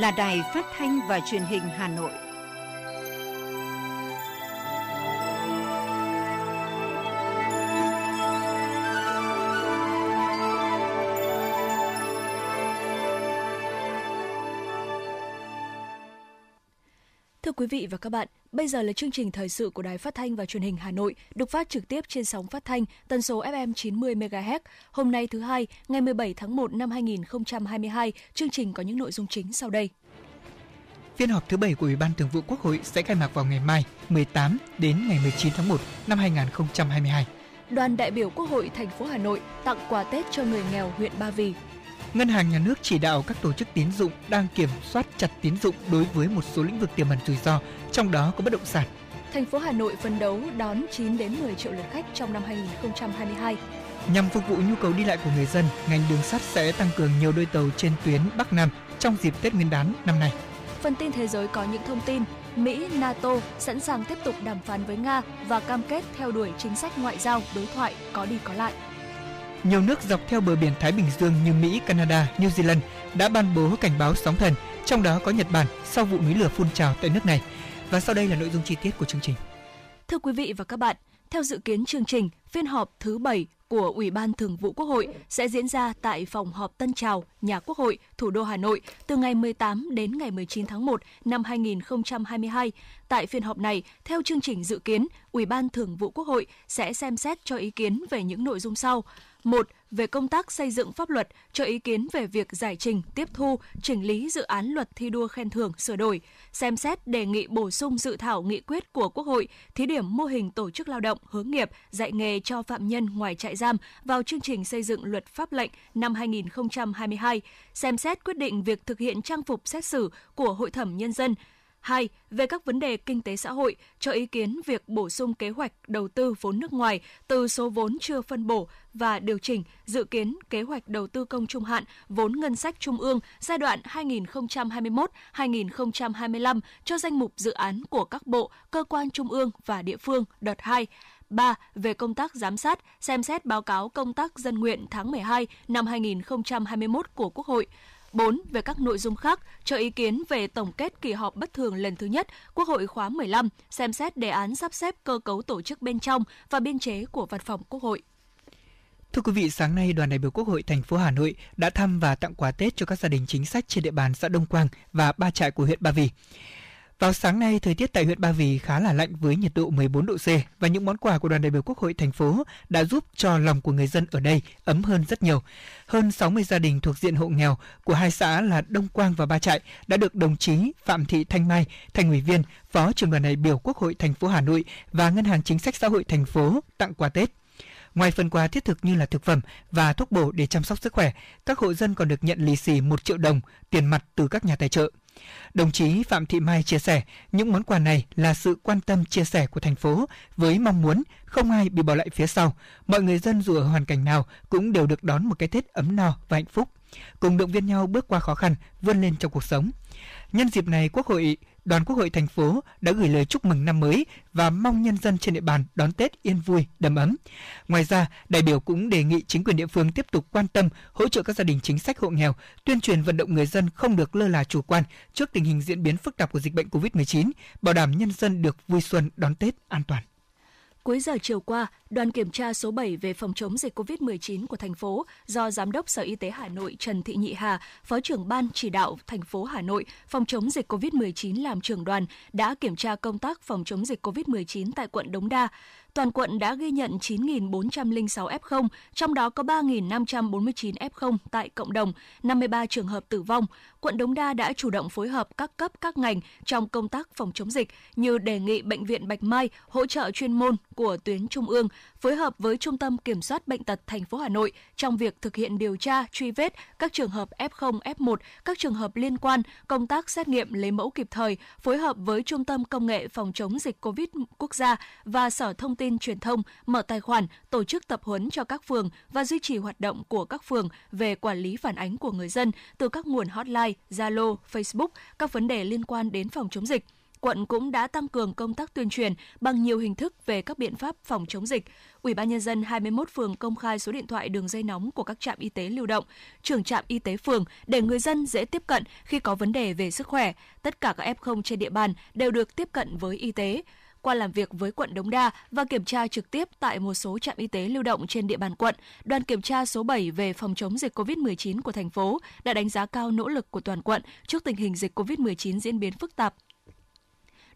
là Đài Phát thanh và Truyền hình Hà Nội. Thưa quý vị và các bạn, bây giờ là chương trình thời sự của Đài Phát thanh và Truyền hình Hà Nội, được phát trực tiếp trên sóng phát thanh tần số FM 90 MHz. Hôm nay thứ hai, ngày 17 tháng 1 năm 2022, chương trình có những nội dung chính sau đây. Phiên họp thứ 7 của Ủy ban Thường vụ Quốc hội sẽ khai mạc vào ngày mai, 18 đến ngày 19 tháng 1 năm 2022. Đoàn đại biểu Quốc hội thành phố Hà Nội tặng quà Tết cho người nghèo huyện Ba Vì. Ngân hàng Nhà nước chỉ đạo các tổ chức tín dụng đang kiểm soát chặt tín dụng đối với một số lĩnh vực tiềm ẩn rủi ro, trong đó có bất động sản. Thành phố Hà Nội phấn đấu đón 9 đến 10 triệu lượt khách trong năm 2022. Nhằm phục vụ nhu cầu đi lại của người dân, ngành đường sắt sẽ tăng cường nhiều đôi tàu trên tuyến Bắc Nam trong dịp Tết Nguyên đán năm nay. Phần tin thế giới có những thông tin Mỹ, NATO sẵn sàng tiếp tục đàm phán với Nga và cam kết theo đuổi chính sách ngoại giao đối thoại có đi có lại. Nhiều nước dọc theo bờ biển Thái Bình Dương như Mỹ, Canada, New Zealand đã ban bố cảnh báo sóng thần, trong đó có Nhật Bản sau vụ núi lửa phun trào tại nước này. Và sau đây là nội dung chi tiết của chương trình. Thưa quý vị và các bạn, theo dự kiến chương trình, phiên họp thứ 7 của Ủy ban Thường vụ Quốc hội sẽ diễn ra tại phòng họp Tân Trào, Nhà Quốc hội, thủ đô Hà Nội từ ngày 18 đến ngày 19 tháng 1 năm 2022. Tại phiên họp này, theo chương trình dự kiến, Ủy ban Thường vụ Quốc hội sẽ xem xét cho ý kiến về những nội dung sau. 1. Về công tác xây dựng pháp luật, cho ý kiến về việc giải trình, tiếp thu, chỉnh lý dự án luật thi đua khen thưởng sửa đổi, xem xét đề nghị bổ sung dự thảo nghị quyết của Quốc hội thí điểm mô hình tổ chức lao động hướng nghiệp dạy nghề cho phạm nhân ngoài trại giam vào chương trình xây dựng luật pháp lệnh năm 2022, xem xét quyết định việc thực hiện trang phục xét xử của Hội thẩm Nhân dân, 2. Về các vấn đề kinh tế xã hội, cho ý kiến việc bổ sung kế hoạch đầu tư vốn nước ngoài từ số vốn chưa phân bổ và điều chỉnh dự kiến kế hoạch đầu tư công trung hạn vốn ngân sách trung ương giai đoạn 2021-2025 cho danh mục dự án của các bộ, cơ quan trung ương và địa phương đợt 2. 3. Về công tác giám sát, xem xét báo cáo công tác dân nguyện tháng 12 năm 2021 của Quốc hội. 4. Về các nội dung khác, cho ý kiến về tổng kết kỳ họp bất thường lần thứ nhất Quốc hội khóa 15, xem xét đề án sắp xếp cơ cấu tổ chức bên trong và biên chế của Văn phòng Quốc hội. Thưa quý vị, sáng nay đoàn đại biểu Quốc hội thành phố Hà Nội đã thăm và tặng quà Tết cho các gia đình chính sách trên địa bàn xã Đông Quang và ba trại của huyện Ba Vì. Vào sáng nay, thời tiết tại huyện Ba Vì khá là lạnh với nhiệt độ 14 độ C và những món quà của đoàn đại biểu Quốc hội thành phố đã giúp cho lòng của người dân ở đây ấm hơn rất nhiều. Hơn 60 gia đình thuộc diện hộ nghèo của hai xã là Đông Quang và Ba Trại đã được đồng chí Phạm Thị Thanh Mai, thành ủy viên, phó trưởng đoàn đại biểu Quốc hội thành phố Hà Nội và Ngân hàng Chính sách Xã hội thành phố tặng quà Tết. Ngoài phần quà thiết thực như là thực phẩm và thuốc bổ để chăm sóc sức khỏe, các hộ dân còn được nhận lì xì 1 triệu đồng tiền mặt từ các nhà tài trợ. Đồng chí Phạm Thị Mai chia sẻ, những món quà này là sự quan tâm chia sẻ của thành phố với mong muốn không ai bị bỏ lại phía sau. Mọi người dân dù ở hoàn cảnh nào cũng đều được đón một cái Tết ấm no và hạnh phúc, cùng động viên nhau bước qua khó khăn, vươn lên trong cuộc sống. Nhân dịp này, Quốc hội đoàn Quốc hội thành phố đã gửi lời chúc mừng năm mới và mong nhân dân trên địa bàn đón Tết yên vui, đầm ấm. Ngoài ra, đại biểu cũng đề nghị chính quyền địa phương tiếp tục quan tâm, hỗ trợ các gia đình chính sách hộ nghèo, tuyên truyền vận động người dân không được lơ là chủ quan trước tình hình diễn biến phức tạp của dịch bệnh COVID-19, bảo đảm nhân dân được vui xuân đón Tết an toàn. Cuối giờ chiều qua, đoàn kiểm tra số 7 về phòng chống dịch COVID-19 của thành phố do Giám đốc Sở Y tế Hà Nội Trần Thị Nhị Hà, Phó trưởng Ban chỉ đạo thành phố Hà Nội phòng chống dịch COVID-19 làm trưởng đoàn đã kiểm tra công tác phòng chống dịch COVID-19 tại quận Đống Đa toàn quận đã ghi nhận 9.406 F0, trong đó có 3.549 F0 tại cộng đồng, 53 trường hợp tử vong. Quận Đống Đa đã chủ động phối hợp các cấp các ngành trong công tác phòng chống dịch như đề nghị Bệnh viện Bạch Mai hỗ trợ chuyên môn của tuyến trung ương, phối hợp với Trung tâm Kiểm soát Bệnh tật thành phố Hà Nội trong việc thực hiện điều tra, truy vết các trường hợp F0, F1, các trường hợp liên quan, công tác xét nghiệm lấy mẫu kịp thời, phối hợp với Trung tâm Công nghệ Phòng chống dịch COVID quốc gia và Sở Thông tin truyền thông mở tài khoản, tổ chức tập huấn cho các phường và duy trì hoạt động của các phường về quản lý phản ánh của người dân từ các nguồn hotline, Zalo, Facebook, các vấn đề liên quan đến phòng chống dịch quận cũng đã tăng cường công tác tuyên truyền bằng nhiều hình thức về các biện pháp phòng chống dịch. Ủy ban nhân dân 21 phường công khai số điện thoại đường dây nóng của các trạm y tế lưu động, trưởng trạm y tế phường để người dân dễ tiếp cận khi có vấn đề về sức khỏe. Tất cả các F0 trên địa bàn đều được tiếp cận với y tế qua làm việc với quận Đống Đa và kiểm tra trực tiếp tại một số trạm y tế lưu động trên địa bàn quận, đoàn kiểm tra số 7 về phòng chống dịch COVID-19 của thành phố đã đánh giá cao nỗ lực của toàn quận trước tình hình dịch COVID-19 diễn biến phức tạp.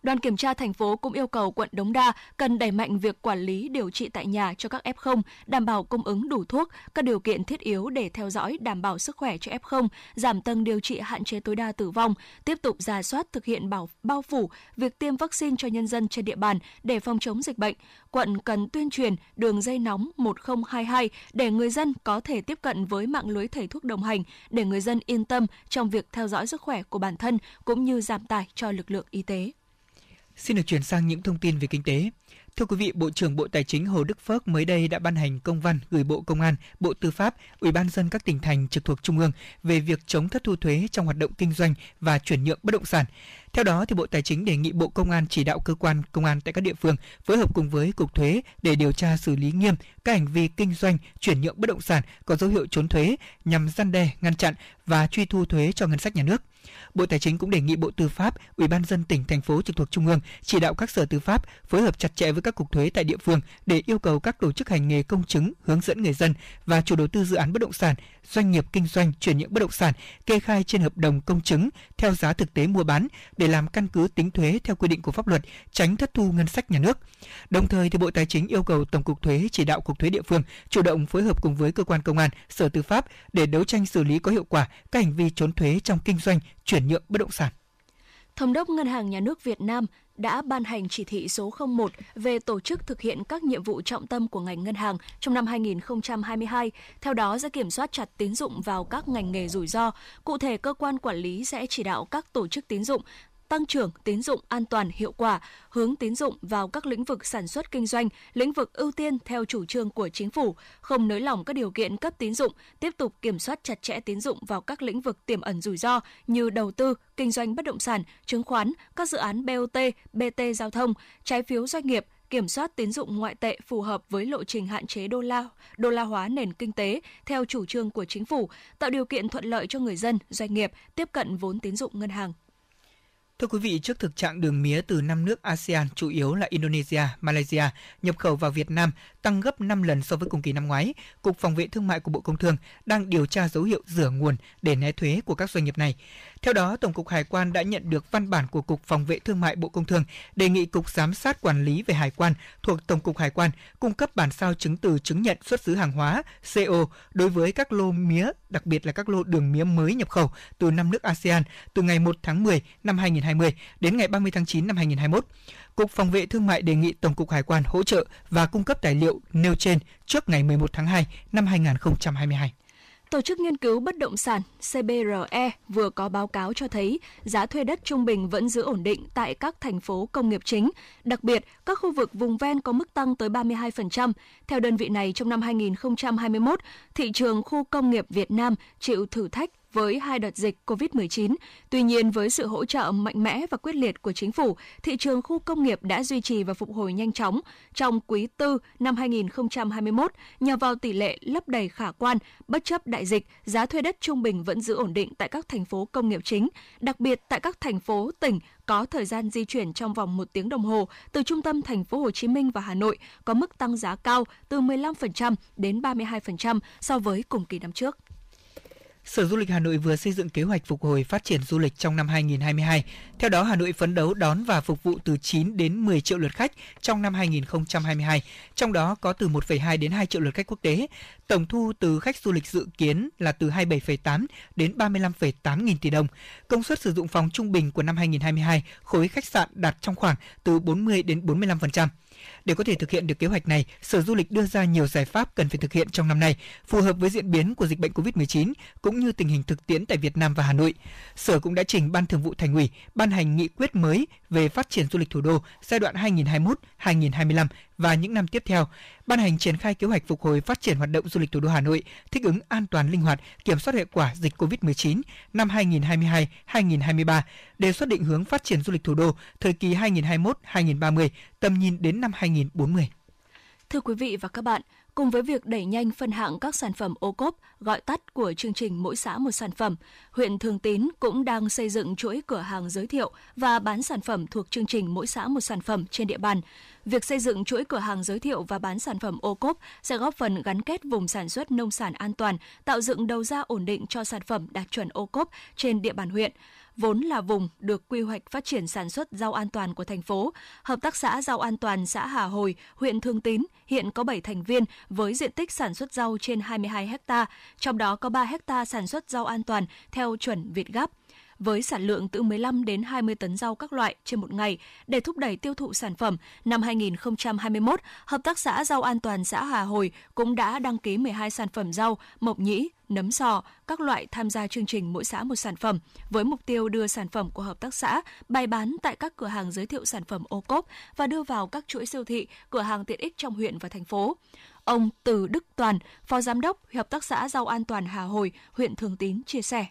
Đoàn kiểm tra thành phố cũng yêu cầu quận Đống Đa cần đẩy mạnh việc quản lý điều trị tại nhà cho các F0, đảm bảo cung ứng đủ thuốc, các điều kiện thiết yếu để theo dõi đảm bảo sức khỏe cho F0, giảm tầng điều trị hạn chế tối đa tử vong, tiếp tục ra soát thực hiện bảo bao phủ việc tiêm vaccine cho nhân dân trên địa bàn để phòng chống dịch bệnh. Quận cần tuyên truyền đường dây nóng 1022 để người dân có thể tiếp cận với mạng lưới thầy thuốc đồng hành để người dân yên tâm trong việc theo dõi sức khỏe của bản thân cũng như giảm tải cho lực lượng y tế. Xin được chuyển sang những thông tin về kinh tế. Thưa quý vị, Bộ trưởng Bộ Tài chính Hồ Đức Phước mới đây đã ban hành công văn gửi Bộ Công an, Bộ Tư pháp, Ủy ban dân các tỉnh thành trực thuộc Trung ương về việc chống thất thu thuế trong hoạt động kinh doanh và chuyển nhượng bất động sản. Theo đó, thì Bộ Tài chính đề nghị Bộ Công an chỉ đạo cơ quan công an tại các địa phương phối hợp cùng với Cục Thuế để điều tra xử lý nghiêm các hành vi kinh doanh chuyển nhượng bất động sản có dấu hiệu trốn thuế nhằm gian đe, ngăn chặn và truy thu thuế cho ngân sách nhà nước. Bộ Tài chính cũng đề nghị Bộ Tư pháp, Ủy ban dân tỉnh thành phố trực thuộc trung ương chỉ đạo các sở tư pháp phối hợp chặt chẽ với các cục thuế tại địa phương để yêu cầu các tổ chức hành nghề công chứng hướng dẫn người dân và chủ đầu tư dự án bất động sản, doanh nghiệp kinh doanh chuyển nhượng bất động sản kê khai trên hợp đồng công chứng theo giá thực tế mua bán để làm căn cứ tính thuế theo quy định của pháp luật, tránh thất thu ngân sách nhà nước. Đồng thời thì Bộ Tài chính yêu cầu Tổng cục Thuế chỉ đạo cục thuế địa phương chủ động phối hợp cùng với cơ quan công an, sở tư pháp để đấu tranh xử lý có hiệu quả các hành vi trốn thuế trong kinh doanh chuyển nhượng bất động sản. Thống đốc Ngân hàng Nhà nước Việt Nam đã ban hành chỉ thị số 01 về tổ chức thực hiện các nhiệm vụ trọng tâm của ngành ngân hàng trong năm 2022. Theo đó sẽ kiểm soát chặt tín dụng vào các ngành nghề rủi ro. Cụ thể, cơ quan quản lý sẽ chỉ đạo các tổ chức tín dụng tăng trưởng tín dụng an toàn hiệu quả, hướng tín dụng vào các lĩnh vực sản xuất kinh doanh, lĩnh vực ưu tiên theo chủ trương của chính phủ, không nới lỏng các điều kiện cấp tín dụng, tiếp tục kiểm soát chặt chẽ tín dụng vào các lĩnh vực tiềm ẩn rủi ro như đầu tư, kinh doanh bất động sản, chứng khoán, các dự án BOT, BT giao thông, trái phiếu doanh nghiệp, kiểm soát tín dụng ngoại tệ phù hợp với lộ trình hạn chế đô la đô la hóa nền kinh tế theo chủ trương của chính phủ, tạo điều kiện thuận lợi cho người dân, doanh nghiệp tiếp cận vốn tín dụng ngân hàng. Thưa quý vị, trước thực trạng đường mía từ năm nước ASEAN, chủ yếu là Indonesia, Malaysia, nhập khẩu vào Việt Nam tăng gấp 5 lần so với cùng kỳ năm ngoái, Cục Phòng vệ Thương mại của Bộ Công Thương đang điều tra dấu hiệu rửa nguồn để né thuế của các doanh nghiệp này. Theo đó, Tổng cục Hải quan đã nhận được văn bản của Cục Phòng vệ Thương mại Bộ Công Thương đề nghị Cục Giám sát Quản lý về Hải quan thuộc Tổng cục Hải quan cung cấp bản sao chứng từ chứng nhận xuất xứ hàng hóa CO đối với các lô mía, đặc biệt là các lô đường mía mới nhập khẩu từ năm nước ASEAN từ ngày 1 tháng 10 năm 2020 đến ngày 30 tháng 9 năm 2021. Cục Phòng vệ Thương mại đề nghị Tổng cục Hải quan hỗ trợ và cung cấp tài liệu nêu trên trước ngày 11 tháng 2 năm 2022. Tổ chức nghiên cứu bất động sản CBRE vừa có báo cáo cho thấy giá thuê đất trung bình vẫn giữ ổn định tại các thành phố công nghiệp chính, đặc biệt các khu vực vùng ven có mức tăng tới 32%. Theo đơn vị này, trong năm 2021, thị trường khu công nghiệp Việt Nam chịu thử thách với hai đợt dịch COVID-19. Tuy nhiên, với sự hỗ trợ mạnh mẽ và quyết liệt của chính phủ, thị trường khu công nghiệp đã duy trì và phục hồi nhanh chóng. Trong quý 4 năm 2021, nhờ vào tỷ lệ lấp đầy khả quan, bất chấp đại dịch, giá thuê đất trung bình vẫn giữ ổn định tại các thành phố công nghiệp chính, đặc biệt tại các thành phố tỉnh có thời gian di chuyển trong vòng một tiếng đồng hồ từ trung tâm thành phố Hồ Chí Minh và Hà Nội có mức tăng giá cao từ 15% đến 32% so với cùng kỳ năm trước. Sở Du lịch Hà Nội vừa xây dựng kế hoạch phục hồi phát triển du lịch trong năm 2022. Theo đó, Hà Nội phấn đấu đón và phục vụ từ 9 đến 10 triệu lượt khách trong năm 2022, trong đó có từ 1,2 đến 2 triệu lượt khách quốc tế. Tổng thu từ khách du lịch dự kiến là từ 27,8 đến 35,8 nghìn tỷ đồng. Công suất sử dụng phòng trung bình của năm 2022, khối khách sạn đạt trong khoảng từ 40 đến 45%. Để có thể thực hiện được kế hoạch này, Sở Du lịch đưa ra nhiều giải pháp cần phải thực hiện trong năm nay, phù hợp với diễn biến của dịch bệnh COVID-19 cũng cũng như tình hình thực tiễn tại Việt Nam và Hà Nội. Sở cũng đã trình Ban Thường vụ Thành ủy ban hành nghị quyết mới về phát triển du lịch thủ đô giai đoạn 2021-2025 và những năm tiếp theo, ban hành triển khai kế hoạch phục hồi phát triển hoạt động du lịch thủ đô Hà Nội, thích ứng an toàn linh hoạt, kiểm soát hiệu quả dịch COVID-19 năm 2022-2023, đề xuất định hướng phát triển du lịch thủ đô thời kỳ 2021-2030, tầm nhìn đến năm 2040. Thưa quý vị và các bạn, Cùng với việc đẩy nhanh phân hạng các sản phẩm ô cốp, gọi tắt của chương trình mỗi xã một sản phẩm, huyện Thường Tín cũng đang xây dựng chuỗi cửa hàng giới thiệu và bán sản phẩm thuộc chương trình mỗi xã một sản phẩm trên địa bàn. Việc xây dựng chuỗi cửa hàng giới thiệu và bán sản phẩm ô cốp sẽ góp phần gắn kết vùng sản xuất nông sản an toàn, tạo dựng đầu ra ổn định cho sản phẩm đạt chuẩn ô cốp trên địa bàn huyện vốn là vùng được quy hoạch phát triển sản xuất rau an toàn của thành phố. Hợp tác xã rau an toàn xã Hà Hồi, huyện Thương Tín hiện có 7 thành viên với diện tích sản xuất rau trên 22 ha, trong đó có 3 ha sản xuất rau an toàn theo chuẩn Việt Gáp với sản lượng từ 15 đến 20 tấn rau các loại trên một ngày để thúc đẩy tiêu thụ sản phẩm. Năm 2021, Hợp tác xã Rau An toàn xã Hà Hồi cũng đã đăng ký 12 sản phẩm rau, mộc nhĩ, nấm sò, các loại tham gia chương trình mỗi xã một sản phẩm, với mục tiêu đưa sản phẩm của hợp tác xã bày bán tại các cửa hàng giới thiệu sản phẩm ô cốp và đưa vào các chuỗi siêu thị, cửa hàng tiện ích trong huyện và thành phố. Ông Từ Đức Toàn, Phó Giám đốc Hợp tác xã Rau An toàn Hà Hồi, huyện Thường Tín chia sẻ.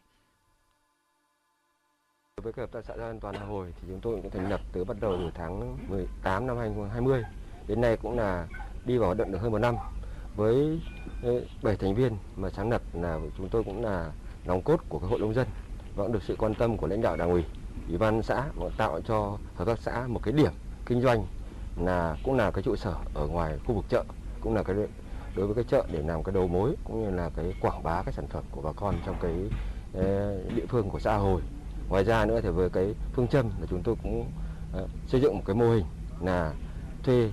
Với hợp tác xã gia An toàn Hà Hồi thì chúng tôi cũng thành lập từ bắt đầu từ tháng 18 năm 2020 đến nay cũng là đi vào hoạt động được hơn một năm với 7 thành viên mà sáng lập là chúng tôi cũng là nòng cốt của cái hội nông dân. Và cũng được sự quan tâm của lãnh đạo đảng ủy ủy ban xã và tạo cho hợp tác xã một cái điểm kinh doanh là cũng là cái trụ sở ở ngoài khu vực chợ, cũng là cái đối với cái chợ để làm cái đầu mối cũng như là cái quảng bá cái sản phẩm của bà con trong cái địa phương của xã hội ngoài ra nữa thì với cái phương châm là chúng tôi cũng ờ, xây dựng một cái mô hình là thuê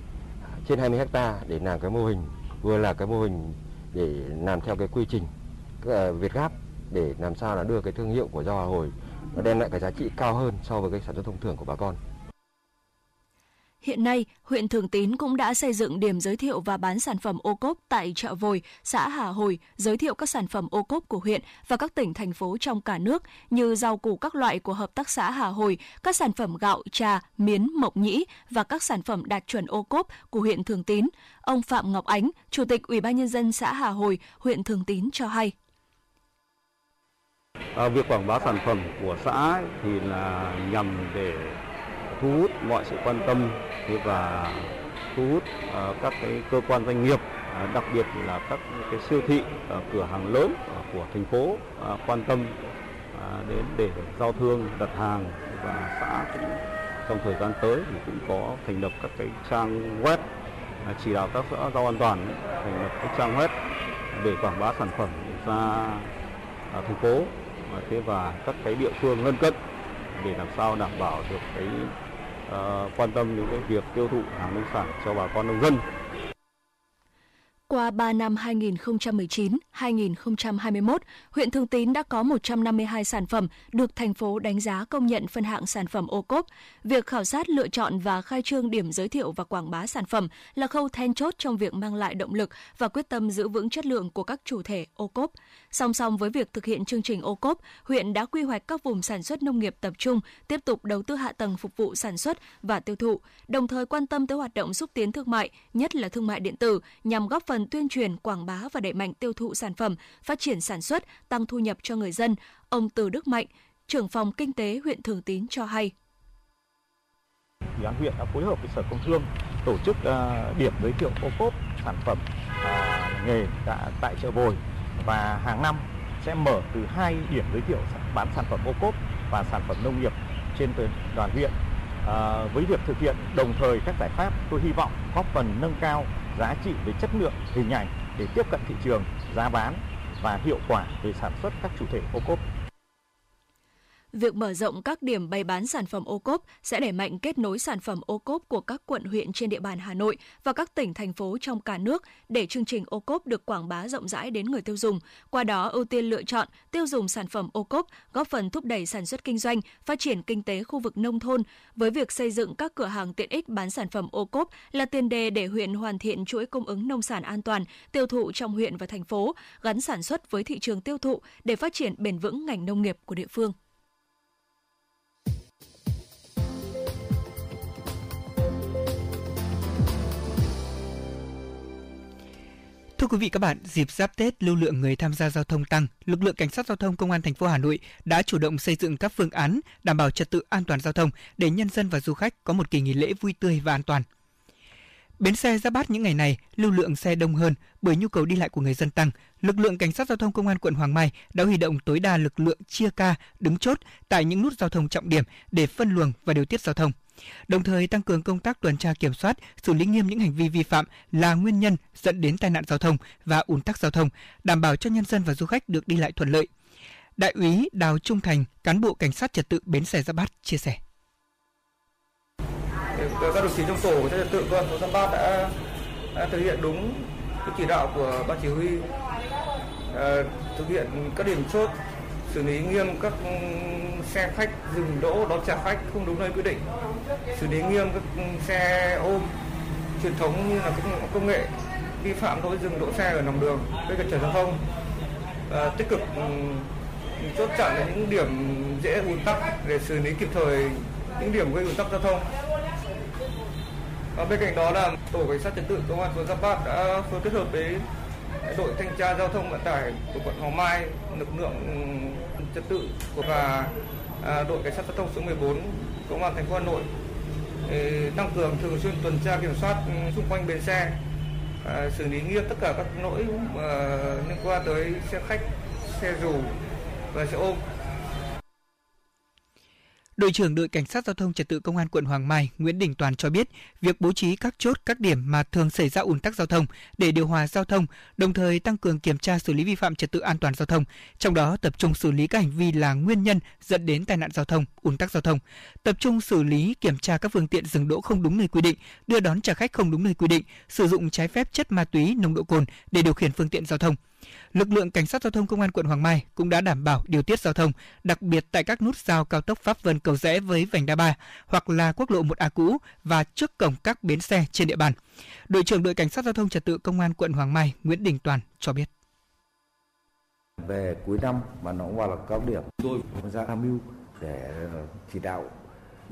trên 20 hecta để làm cái mô hình, vừa là cái mô hình để làm theo cái quy trình ờ, Việt Gáp để làm sao là đưa cái thương hiệu của rau Hà Hồi nó đem lại cái giá trị cao hơn so với cái sản xuất thông thường của bà con. Hiện nay, huyện Thường Tín cũng đã xây dựng điểm giới thiệu và bán sản phẩm ô cốp tại chợ Vồi, xã Hà Hồi, giới thiệu các sản phẩm ô cốp của huyện và các tỉnh thành phố trong cả nước như rau củ các loại của hợp tác xã Hà Hồi, các sản phẩm gạo, trà, miến, mộc nhĩ và các sản phẩm đạt chuẩn ô cốp của huyện Thường Tín. Ông Phạm Ngọc Ánh, Chủ tịch Ủy ban nhân dân xã Hà Hồi, huyện Thường Tín cho hay. À, việc quảng bá sản phẩm của xã thì là nhằm để thu hút mọi sự quan tâm và thu hút ờ, các cái cơ quan doanh nghiệp ờ, đặc biệt là các cái siêu thị ờ, cửa hàng lớn của thành phố quan tâm đến để giao thương, đặt hàng và xã cũng trong thời gian tới thì cũng có thành lập các cái trang web chỉ đạo các xã rau an toàn thành lập các trang web để quảng bá sản phẩm ra thành phố. Thế và các cái địa phương lân cận để làm sao đảm bảo được cái Ờ, quan tâm đến cái việc tiêu thụ hàng nông sản cho bà con nông dân. Qua 3 năm 2019-2021, huyện Thường Tín đã có 152 sản phẩm được thành phố đánh giá công nhận phân hạng sản phẩm ô cốp. Việc khảo sát lựa chọn và khai trương điểm giới thiệu và quảng bá sản phẩm là khâu then chốt trong việc mang lại động lực và quyết tâm giữ vững chất lượng của các chủ thể ô cốp. Song song với việc thực hiện chương trình ô cốp, huyện đã quy hoạch các vùng sản xuất nông nghiệp tập trung, tiếp tục đầu tư hạ tầng phục vụ sản xuất và tiêu thụ, đồng thời quan tâm tới hoạt động xúc tiến thương mại, nhất là thương mại điện tử, nhằm góp phần tuyên truyền, quảng bá và đẩy mạnh tiêu thụ sản phẩm, phát triển sản xuất, tăng thu nhập cho người dân. Ông Từ Đức Mạnh, trưởng phòng kinh tế huyện Thường Tín cho hay. Ủy ban huyện đã phối hợp với Sở Công Thương tổ chức uh, điểm giới thiệu ô cốp sản phẩm uh, nghề tại chợ bồi và hàng năm sẽ mở từ hai điểm giới thiệu bán sản phẩm ô cốp và sản phẩm nông nghiệp trên toàn huyện. À, với việc thực hiện đồng thời các giải pháp, tôi hy vọng góp phần nâng cao giá trị về chất lượng, hình ảnh để tiếp cận thị trường, giá bán và hiệu quả về sản xuất các chủ thể ô cốp. Việc mở rộng các điểm bày bán sản phẩm ô cốp sẽ đẩy mạnh kết nối sản phẩm ô cốp của các quận huyện trên địa bàn Hà Nội và các tỉnh thành phố trong cả nước để chương trình ô cốp được quảng bá rộng rãi đến người tiêu dùng. Qua đó ưu tiên lựa chọn tiêu dùng sản phẩm ô cốp, góp phần thúc đẩy sản xuất kinh doanh, phát triển kinh tế khu vực nông thôn. Với việc xây dựng các cửa hàng tiện ích bán sản phẩm ô cốp là tiền đề để huyện hoàn thiện chuỗi cung ứng nông sản an toàn, tiêu thụ trong huyện và thành phố, gắn sản xuất với thị trường tiêu thụ để phát triển bền vững ngành nông nghiệp của địa phương. Thưa quý vị các bạn, dịp giáp Tết lưu lượng người tham gia giao thông tăng, lực lượng cảnh sát giao thông công an thành phố Hà Nội đã chủ động xây dựng các phương án đảm bảo trật tự an toàn giao thông để nhân dân và du khách có một kỳ nghỉ lễ vui tươi và an toàn. Bến xe Giáp Bát những ngày này lưu lượng xe đông hơn bởi nhu cầu đi lại của người dân tăng. Lực lượng cảnh sát giao thông công an quận Hoàng Mai đã huy động tối đa lực lượng chia ca đứng chốt tại những nút giao thông trọng điểm để phân luồng và điều tiết giao thông. Đồng thời tăng cường công tác tuần tra kiểm soát, xử lý nghiêm những hành vi vi phạm là nguyên nhân dẫn đến tai nạn giao thông và ùn tắc giao thông, đảm bảo cho nhân dân và du khách được đi lại thuận lợi. Đại úy Đào Trung Thành, cán bộ cảnh sát trật tự bến xe Giáp Bát chia sẻ các đồng chí trong tổ trật tự công an phố Bát đã, đã thực hiện đúng cái chỉ đạo của ban chỉ huy à, thực hiện các điểm chốt xử lý nghiêm các xe khách dừng đỗ đón trả khách không đúng nơi quy định. Xử lý nghiêm các xe ôm truyền thống như là công, nghệ vi phạm lỗi dừng đỗ xe ở lòng đường gây cản trở giao thông. À, tích cực ừ, chốt chặn những điểm dễ ùn tắc để xử lý kịp thời những điểm gây ùn tắc giao thông. Và bên cạnh đó là tổ cảnh sát trật tự công an phường Giáp Bát đã phối kết hợp với đội thanh tra giao thông vận tải của quận Hoàng Mai, lực lượng ừ, trật tự của và đội cảnh sát giao thông số 14 công an thành phố Hà Nội. Tăng cường thường xuyên tuần tra kiểm soát ừ, xung quanh bến xe à, xử lý nghiêm tất cả các lỗi à, liên quan tới xe khách, xe dù và xe ôm. Đội trưởng đội cảnh sát giao thông trật tự công an quận Hoàng Mai Nguyễn Đình Toàn cho biết, việc bố trí các chốt các điểm mà thường xảy ra ùn tắc giao thông để điều hòa giao thông, đồng thời tăng cường kiểm tra xử lý vi phạm trật tự an toàn giao thông, trong đó tập trung xử lý các hành vi là nguyên nhân dẫn đến tai nạn giao thông, ùn tắc giao thông, tập trung xử lý kiểm tra các phương tiện dừng đỗ không đúng nơi quy định, đưa đón trả khách không đúng nơi quy định, sử dụng trái phép chất ma túy, nồng độ cồn để điều khiển phương tiện giao thông lực lượng cảnh sát giao thông công an quận Hoàng Mai cũng đã đảm bảo điều tiết giao thông, đặc biệt tại các nút giao cao tốc Pháp Vân Cầu Rẽ với vành đai 3 hoặc là quốc lộ 1A cũ và trước cổng các bến xe trên địa bàn. Đội trưởng đội cảnh sát giao thông trật tự công an quận Hoàng Mai Nguyễn Đình Toàn cho biết. Về cuối năm mà nó vào là cao điểm, tôi ra tham mưu để chỉ đạo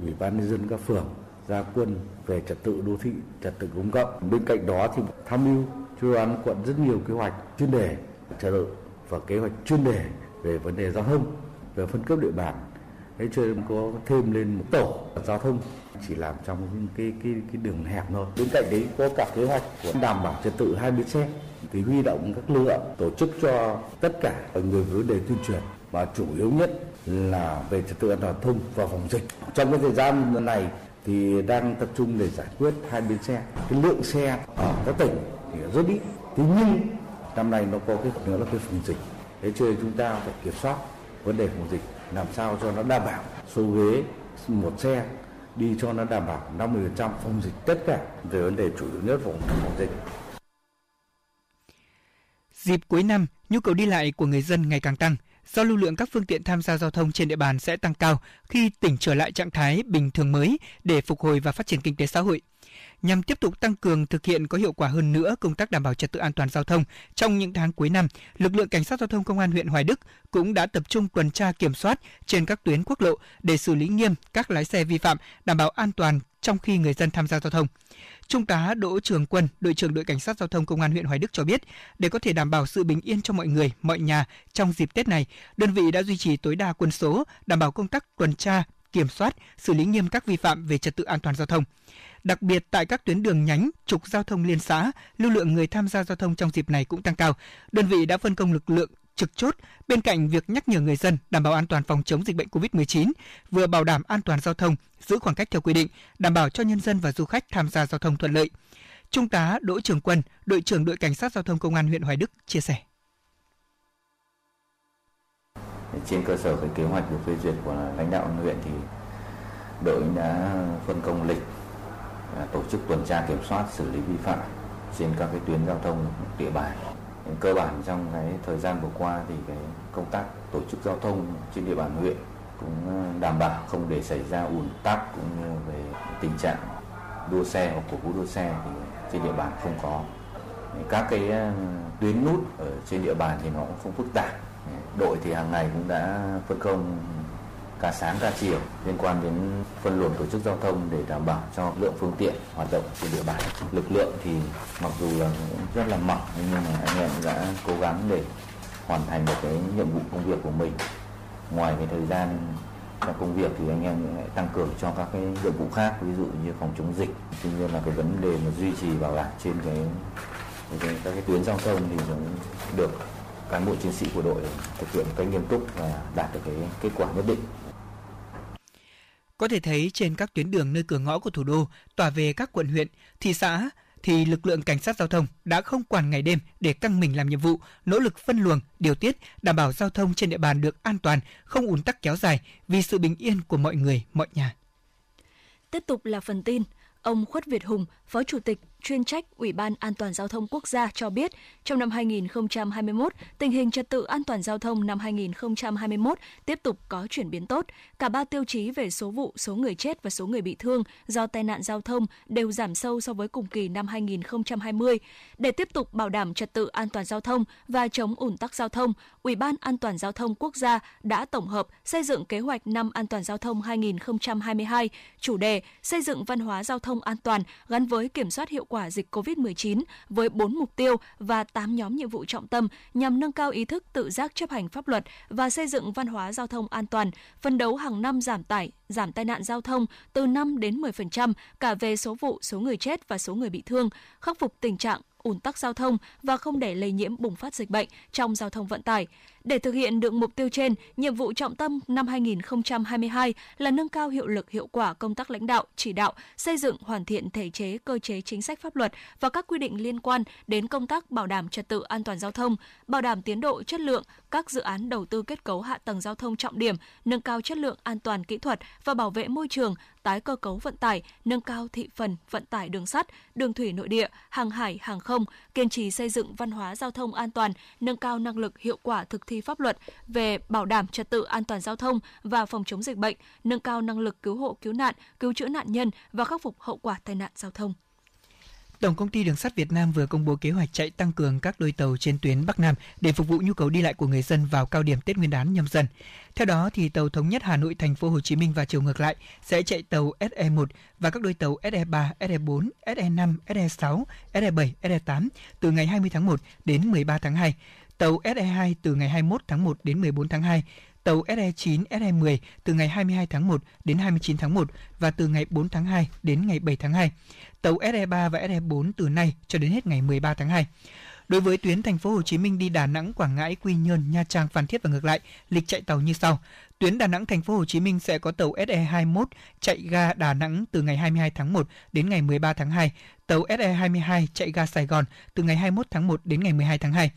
ủy ban nhân dân các phường ra quân về trật tự đô thị, trật tự công cộng. Bên cạnh đó thì tham mưu cho đoàn quận rất nhiều kế hoạch chuyên đề trật tự và kế hoạch chuyên đề về vấn đề giao thông về phân cấp địa bàn. Thế cho nên có thêm lên một tổ giao thông chỉ làm trong những cái cái cái đường hẹp thôi. Bên cạnh đấy có cả kế hoạch của đảm bảo trật tự hai bên xe thì huy động các lực lượng tổ chức cho tất cả người vấn đề tuyên truyền. Và chủ yếu nhất là về trật tự an toàn thông và phòng dịch. Trong cái thời gian này thì đang tập trung để giải quyết hai bên xe. Cái lượng xe ở các tỉnh thì rất ít. Thế nhưng năm nay nó có cái nữa là cái phòng dịch. Thế cho nên chúng ta phải kiểm soát vấn đề phòng dịch làm sao cho nó đảm bảo số ghế một xe đi cho nó đảm bảo 50% phòng dịch tất cả về vấn đề chủ yếu nhất phòng phòng dịch. Dịp cuối năm, nhu cầu đi lại của người dân ngày càng tăng do lưu lượng các phương tiện tham gia giao thông trên địa bàn sẽ tăng cao khi tỉnh trở lại trạng thái bình thường mới để phục hồi và phát triển kinh tế xã hội nhằm tiếp tục tăng cường thực hiện có hiệu quả hơn nữa công tác đảm bảo trật tự an toàn giao thông trong những tháng cuối năm, lực lượng cảnh sát giao thông công an huyện Hoài Đức cũng đã tập trung tuần tra kiểm soát trên các tuyến quốc lộ để xử lý nghiêm các lái xe vi phạm, đảm bảo an toàn trong khi người dân tham gia giao thông. Trung tá Đỗ Trường Quân, đội trưởng đội cảnh sát giao thông công an huyện Hoài Đức cho biết, để có thể đảm bảo sự bình yên cho mọi người, mọi nhà trong dịp Tết này, đơn vị đã duy trì tối đa quân số, đảm bảo công tác tuần tra, kiểm soát, xử lý nghiêm các vi phạm về trật tự an toàn giao thông. Đặc biệt tại các tuyến đường nhánh, trục giao thông liên xã, lưu lượng người tham gia giao thông trong dịp này cũng tăng cao. Đơn vị đã phân công lực lượng trực chốt bên cạnh việc nhắc nhở người dân đảm bảo an toàn phòng chống dịch bệnh COVID-19, vừa bảo đảm an toàn giao thông, giữ khoảng cách theo quy định, đảm bảo cho nhân dân và du khách tham gia giao thông thuận lợi. Trung tá Đỗ Trường Quân, đội trưởng đội cảnh sát giao thông công an huyện Hoài Đức chia sẻ. Trên cơ sở cái kế hoạch được phê duyệt của lãnh đạo huyện thì đội đã phân công lịch à, tổ chức tuần tra kiểm soát xử lý vi phạm trên các cái tuyến giao thông địa bàn cơ bản trong cái thời gian vừa qua thì cái công tác tổ chức giao thông trên địa bàn huyện cũng ờ, đảm bảo không để xảy ra ùn tắc cũng như về tình trạng đua xe hoặc cổ vũ đua xe thì trên địa bàn không có. Các cái ờ, tuyến nút ở trên địa bàn thì nó cũng không phức tạp. Đội thì hàng ngày cũng đã phân công cả sáng cả chiều liên quan đến phân luồng tổ chức giao thông để đảm bảo cho lượng phương tiện hoạt động trên địa bàn. Lực lượng thì mặc dù là rất là mỏng nhưng mà anh em đã cố gắng để hoàn thành được cái nhiệm vụ công việc của mình. Ngoài cái thời gian trong công việc thì anh em lại tăng cường cho các cái nhiệm vụ khác ví dụ như phòng chống dịch tuy nhiên là cái vấn đề mà duy trì bảo đảm trên cái, cái các cái tuyến giao thông thì cũng được cán bộ chiến sĩ của đội thực hiện một cách nghiêm túc và đạt được cái kết quả nhất định có thể thấy trên các tuyến đường nơi cửa ngõ của thủ đô tỏa về các quận huyện, thị xã thì lực lượng cảnh sát giao thông đã không quản ngày đêm để căng mình làm nhiệm vụ, nỗ lực phân luồng, điều tiết, đảm bảo giao thông trên địa bàn được an toàn, không ùn tắc kéo dài vì sự bình yên của mọi người, mọi nhà. Tiếp tục là phần tin. Ông Khuất Việt Hùng, Phó Chủ tịch chuyên trách Ủy ban An toàn giao thông quốc gia cho biết, trong năm 2021, tình hình trật tự an toàn giao thông năm 2021 tiếp tục có chuyển biến tốt. Cả ba tiêu chí về số vụ, số người chết và số người bị thương do tai nạn giao thông đều giảm sâu so với cùng kỳ năm 2020. Để tiếp tục bảo đảm trật tự an toàn giao thông và chống ủn tắc giao thông, Ủy ban An toàn giao thông quốc gia đã tổng hợp xây dựng kế hoạch năm an toàn giao thông 2022, chủ đề xây dựng văn hóa giao thông an toàn gắn với với kiểm soát hiệu quả dịch COVID-19 với 4 mục tiêu và 8 nhóm nhiệm vụ trọng tâm nhằm nâng cao ý thức tự giác chấp hành pháp luật và xây dựng văn hóa giao thông an toàn, phân đấu hàng năm giảm tải, giảm tai nạn giao thông từ 5 đến 10% cả về số vụ, số người chết và số người bị thương, khắc phục tình trạng ủn tắc giao thông và không để lây nhiễm bùng phát dịch bệnh trong giao thông vận tải. Để thực hiện được mục tiêu trên, nhiệm vụ trọng tâm năm 2022 là nâng cao hiệu lực hiệu quả công tác lãnh đạo, chỉ đạo, xây dựng hoàn thiện thể chế, cơ chế chính sách pháp luật và các quy định liên quan đến công tác bảo đảm trật tự an toàn giao thông, bảo đảm tiến độ chất lượng các dự án đầu tư kết cấu hạ tầng giao thông trọng điểm, nâng cao chất lượng an toàn kỹ thuật và bảo vệ môi trường, tái cơ cấu vận tải, nâng cao thị phần vận tải đường sắt, đường thủy nội địa, hàng hải, hàng không, kiên trì xây dựng văn hóa giao thông an toàn, nâng cao năng lực hiệu quả thực thi pháp luật về bảo đảm trật tự an toàn giao thông và phòng chống dịch bệnh, nâng cao năng lực cứu hộ cứu nạn, cứu chữa nạn nhân và khắc phục hậu quả tai nạn giao thông. Tổng công ty Đường sắt Việt Nam vừa công bố kế hoạch chạy tăng cường các đôi tàu trên tuyến Bắc Nam để phục vụ nhu cầu đi lại của người dân vào cao điểm Tết Nguyên đán nhâm dần. Theo đó thì tàu thống nhất Hà Nội thành phố Hồ Chí Minh và chiều ngược lại sẽ chạy tàu SE1 và các đôi tàu SE3, SE4, SE5, SE6, SE7, SE8 từ ngày 20 tháng 1 đến 13 tháng 2 tàu SE2 từ ngày 21 tháng 1 đến 14 tháng 2, tàu SE9, SE10 từ ngày 22 tháng 1 đến 29 tháng 1 và từ ngày 4 tháng 2 đến ngày 7 tháng 2. Tàu SE3 và SE4 từ nay cho đến hết ngày 13 tháng 2. Đối với tuyến thành phố Hồ Chí Minh đi Đà Nẵng, Quảng Ngãi, Quy Nhơn, Nha Trang, Phan Thiết và ngược lại, lịch chạy tàu như sau. Tuyến Đà Nẵng thành phố Hồ Chí Minh sẽ có tàu SE21 chạy ga Đà Nẵng từ ngày 22 tháng 1 đến ngày 13 tháng 2, tàu SE22 chạy ga Sài Gòn từ ngày 21 tháng 1 đến ngày 12 tháng 2.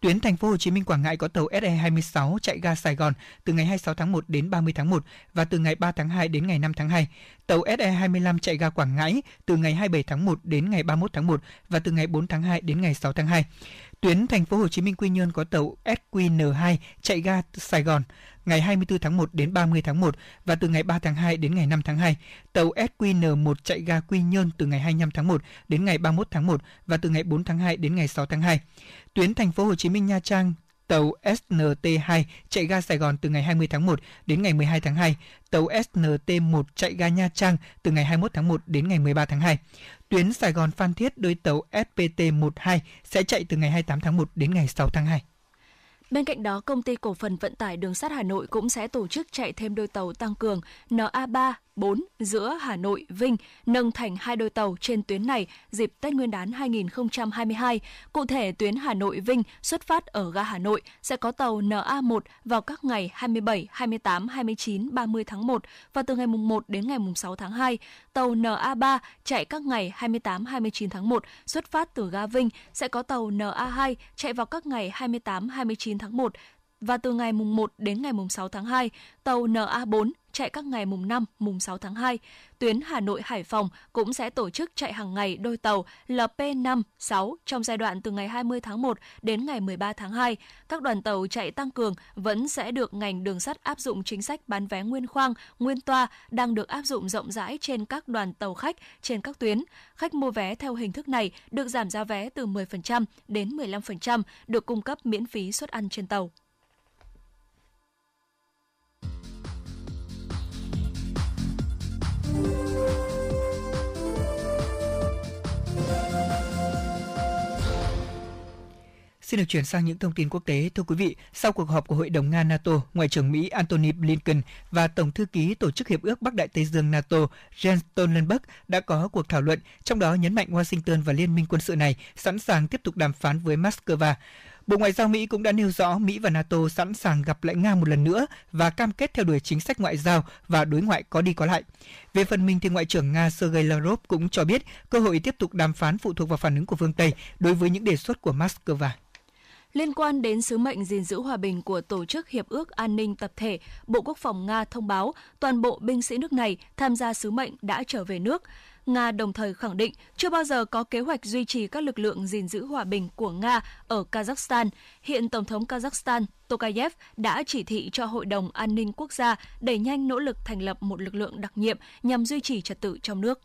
Tuyến thành phố Hồ Chí Minh Quảng Ngãi có tàu SE26 chạy ga Sài Gòn từ ngày 26 tháng 1 đến 30 tháng 1 và từ ngày 3 tháng 2 đến ngày 5 tháng 2. Tàu SE25 chạy ga Quảng Ngãi từ ngày 27 tháng 1 đến ngày 31 tháng 1 và từ ngày 4 tháng 2 đến ngày 6 tháng 2. Tuyến thành phố Hồ Chí Minh Quy Nhơn có tàu SQN2 chạy ga Sài Gòn ngày 24 tháng 1 đến 30 tháng 1 và từ ngày 3 tháng 2 đến ngày 5 tháng 2. Tàu SQN1 chạy ga Quy Nhơn từ ngày 25 tháng 1 đến ngày 31 tháng 1 và từ ngày 4 tháng 2 đến ngày 6 tháng 2. Tuyến thành phố Hồ Chí Minh Nha Trang tàu SNT2 chạy ga Sài Gòn từ ngày 20 tháng 1 đến ngày 12 tháng 2, tàu SNT1 chạy ga Nha Trang từ ngày 21 tháng 1 đến ngày 13 tháng 2. Tuyến Sài Gòn Phan Thiết đôi tàu SPT12 sẽ chạy từ ngày 28 tháng 1 đến ngày 6 tháng 2. Bên cạnh đó, công ty cổ phần vận tải đường sắt Hà Nội cũng sẽ tổ chức chạy thêm đôi tàu tăng cường NA3 4 giữa Hà Nội, Vinh nâng thành hai đôi tàu trên tuyến này dịp Tết Nguyên đán 2022. Cụ thể, tuyến Hà Nội Vinh xuất phát ở ga Hà Nội sẽ có tàu NA1 vào các ngày 27, 28, 29, 30 tháng 1 và từ ngày mùng 1 đến ngày mùng 6 tháng 2. Tàu NA3 chạy các ngày 28, 29 tháng 1 xuất phát từ ga Vinh sẽ có tàu NA2 chạy vào các ngày 28, 29 tháng 1 và từ ngày mùng 1 đến ngày mùng 6 tháng 2, tàu NA4 chạy các ngày mùng 5, mùng 6 tháng 2. Tuyến Hà Nội Hải Phòng cũng sẽ tổ chức chạy hàng ngày đôi tàu LP5, 6 trong giai đoạn từ ngày 20 tháng 1 đến ngày 13 tháng 2. Các đoàn tàu chạy tăng cường vẫn sẽ được ngành đường sắt áp dụng chính sách bán vé nguyên khoang, nguyên toa đang được áp dụng rộng rãi trên các đoàn tàu khách trên các tuyến. Khách mua vé theo hình thức này được giảm giá vé từ 10% đến 15%, được cung cấp miễn phí suất ăn trên tàu. Xin được chuyển sang những thông tin quốc tế. Thưa quý vị, sau cuộc họp của Hội đồng Nga NATO, Ngoại trưởng Mỹ Antony Blinken và Tổng thư ký Tổ chức Hiệp ước Bắc Đại Tây Dương NATO Jens Stoltenberg đã có cuộc thảo luận, trong đó nhấn mạnh Washington và liên minh quân sự này sẵn sàng tiếp tục đàm phán với Moscow. Bộ Ngoại giao Mỹ cũng đã nêu rõ Mỹ và NATO sẵn sàng gặp lại Nga một lần nữa và cam kết theo đuổi chính sách ngoại giao và đối ngoại có đi có lại. Về phần mình thì Ngoại trưởng Nga Sergei Lavrov cũng cho biết cơ hội tiếp tục đàm phán phụ thuộc vào phản ứng của phương Tây đối với những đề xuất của Moscow. Liên quan đến sứ mệnh gìn giữ hòa bình của Tổ chức Hiệp ước An ninh Tập thể, Bộ Quốc phòng Nga thông báo toàn bộ binh sĩ nước này tham gia sứ mệnh đã trở về nước. Nga đồng thời khẳng định chưa bao giờ có kế hoạch duy trì các lực lượng gìn giữ hòa bình của Nga ở Kazakhstan. Hiện Tổng thống Kazakhstan Tokayev đã chỉ thị cho Hội đồng An ninh Quốc gia đẩy nhanh nỗ lực thành lập một lực lượng đặc nhiệm nhằm duy trì trật tự trong nước.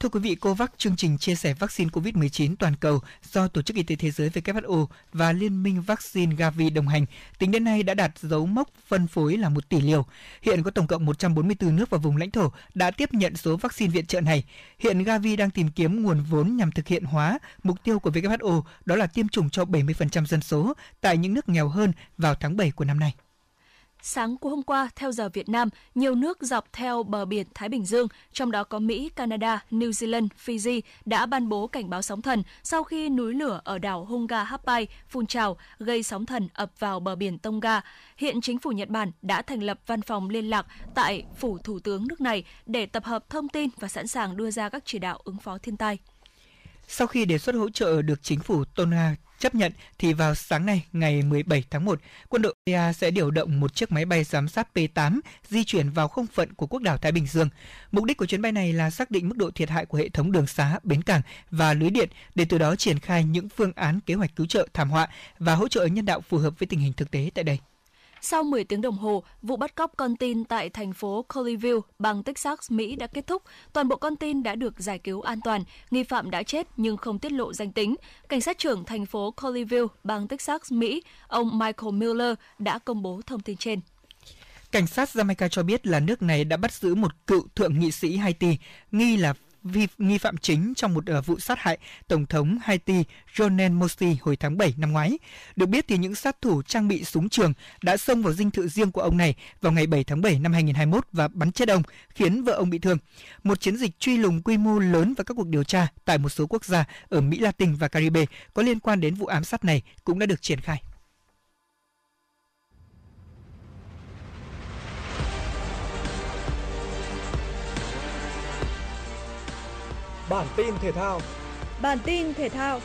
Thưa quý vị, COVAX, chương trình chia sẻ vaccine COVID-19 toàn cầu do Tổ chức Y tế Thế giới WHO và Liên minh Vaccine Gavi đồng hành, tính đến nay đã đạt dấu mốc phân phối là 1 tỷ liều. Hiện có tổng cộng 144 nước và vùng lãnh thổ đã tiếp nhận số vaccine viện trợ này. Hiện Gavi đang tìm kiếm nguồn vốn nhằm thực hiện hóa mục tiêu của WHO, đó là tiêm chủng cho 70% dân số tại những nước nghèo hơn vào tháng 7 của năm nay. Sáng của hôm qua, theo giờ Việt Nam, nhiều nước dọc theo bờ biển Thái Bình Dương, trong đó có Mỹ, Canada, New Zealand, Fiji, đã ban bố cảnh báo sóng thần sau khi núi lửa ở đảo Honga Hapai phun trào gây sóng thần ập vào bờ biển Tonga. Hiện chính phủ Nhật Bản đã thành lập văn phòng liên lạc tại phủ thủ tướng nước này để tập hợp thông tin và sẵn sàng đưa ra các chỉ đạo ứng phó thiên tai. Sau khi đề xuất hỗ trợ được chính phủ Tonga chấp nhận thì vào sáng nay ngày 17 tháng 1, quân đội Australia sẽ điều động một chiếc máy bay giám sát P-8 di chuyển vào không phận của quốc đảo Thái Bình Dương. Mục đích của chuyến bay này là xác định mức độ thiệt hại của hệ thống đường xá, bến cảng và lưới điện để từ đó triển khai những phương án kế hoạch cứu trợ thảm họa và hỗ trợ nhân đạo phù hợp với tình hình thực tế tại đây. Sau 10 tiếng đồng hồ, vụ bắt cóc con tin tại thành phố Colleyville, bang Texas, Mỹ đã kết thúc. Toàn bộ con tin đã được giải cứu an toàn. Nghi phạm đã chết nhưng không tiết lộ danh tính. Cảnh sát trưởng thành phố Colleyville, bang Texas, Mỹ, ông Michael Miller đã công bố thông tin trên. Cảnh sát Jamaica cho biết là nước này đã bắt giữ một cựu thượng nghị sĩ Haiti nghi là vi, nghi phạm chính trong một uh, vụ sát hại Tổng thống Haiti Jovenel Moïse hồi tháng 7 năm ngoái. Được biết thì những sát thủ trang bị súng trường đã xông vào dinh thự riêng của ông này vào ngày 7 tháng 7 năm 2021 và bắn chết ông, khiến vợ ông bị thương. Một chiến dịch truy lùng quy mô lớn và các cuộc điều tra tại một số quốc gia ở Mỹ Latin và Caribe có liên quan đến vụ ám sát này cũng đã được triển khai. Bản tin thể thao. Bản tin thể thao.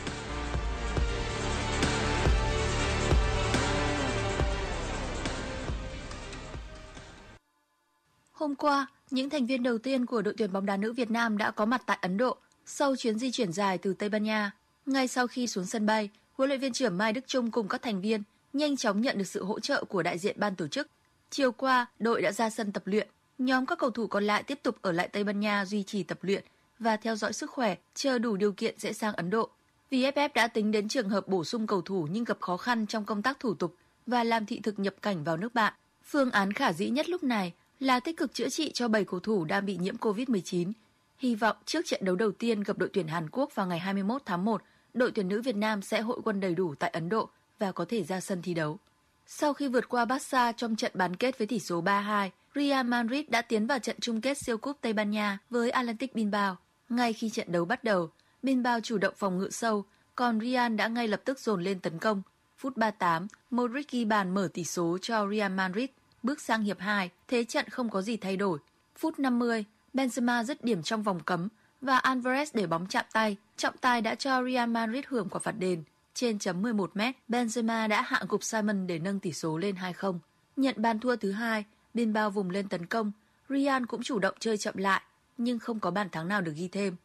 Hôm qua, những thành viên đầu tiên của đội tuyển bóng đá nữ Việt Nam đã có mặt tại Ấn Độ sau chuyến di chuyển dài từ Tây Ban Nha. Ngay sau khi xuống sân bay, huấn luyện viên trưởng Mai Đức Trung cùng các thành viên nhanh chóng nhận được sự hỗ trợ của đại diện ban tổ chức. Chiều qua, đội đã ra sân tập luyện. Nhóm các cầu thủ còn lại tiếp tục ở lại Tây Ban Nha duy trì tập luyện và theo dõi sức khỏe, chờ đủ điều kiện sẽ sang Ấn Độ. VFF đã tính đến trường hợp bổ sung cầu thủ nhưng gặp khó khăn trong công tác thủ tục và làm thị thực nhập cảnh vào nước bạn. Phương án khả dĩ nhất lúc này là tích cực chữa trị cho 7 cầu thủ đang bị nhiễm COVID-19. Hy vọng trước trận đấu đầu tiên gặp đội tuyển Hàn Quốc vào ngày 21 tháng 1, đội tuyển nữ Việt Nam sẽ hội quân đầy đủ tại Ấn Độ và có thể ra sân thi đấu. Sau khi vượt qua Barca trong trận bán kết với tỷ số 3-2, Real Madrid đã tiến vào trận chung kết siêu cúp Tây Ban Nha với Atlantic Bilbao. Ngay khi trận đấu bắt đầu, Bilbao chủ động phòng ngự sâu, còn Real đã ngay lập tức dồn lên tấn công. Phút 38, Modric ghi bàn mở tỷ số cho Real Madrid. Bước sang hiệp 2, thế trận không có gì thay đổi. Phút 50, Benzema dứt điểm trong vòng cấm và Alvarez để bóng chạm tay. Trọng tài đã cho Real Madrid hưởng quả phạt đền. Trên chấm 11 mét, Benzema đã hạ gục Simon để nâng tỷ số lên 2-0. Nhận bàn thua thứ hai, Bilbao vùng lên tấn công. Real cũng chủ động chơi chậm lại, nhưng không có bàn thắng nào được ghi thêm.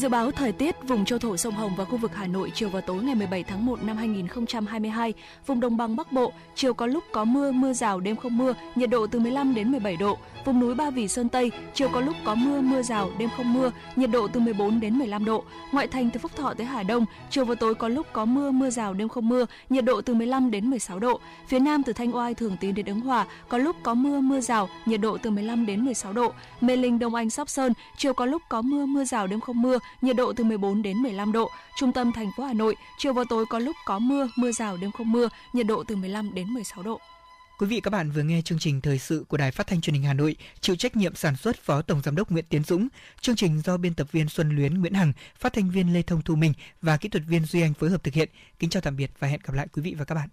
Dự báo thời tiết vùng châu thổ sông Hồng và khu vực Hà Nội chiều và tối ngày 17 tháng 1 năm 2022, vùng đồng bằng Bắc Bộ chiều có lúc có mưa, mưa rào, đêm không mưa, nhiệt độ từ 15 đến 17 độ. Vùng núi Ba Vì Sơn Tây chiều có lúc có mưa, mưa rào, đêm không mưa, nhiệt độ từ 14 đến 15 độ. Ngoại thành từ Phúc Thọ tới Hà Đông chiều và tối có lúc có mưa, mưa rào, đêm không mưa, nhiệt độ từ 15 đến 16 độ. Phía Nam từ Thanh Oai Thường Tín đến Ứng Hòa có lúc có mưa, mưa rào, nhiệt độ từ 15 đến 16 độ. Mê Linh Đông Anh Sóc Sơn chiều có lúc có mưa, mưa rào, đêm không mưa, nhiệt độ từ 14 đến 15 độ. Trung tâm thành phố Hà Nội, chiều và tối có lúc có mưa, mưa rào đêm không mưa, nhiệt độ từ 15 đến 16 độ. Quý vị các bạn vừa nghe chương trình thời sự của Đài Phát thanh Truyền hình Hà Nội, chịu trách nhiệm sản xuất Phó Tổng giám đốc Nguyễn Tiến Dũng. Chương trình do biên tập viên Xuân Luyến, Nguyễn Hằng, phát thanh viên Lê Thông Thu Minh và kỹ thuật viên Duy Anh phối hợp thực hiện. Kính chào tạm biệt và hẹn gặp lại quý vị và các bạn.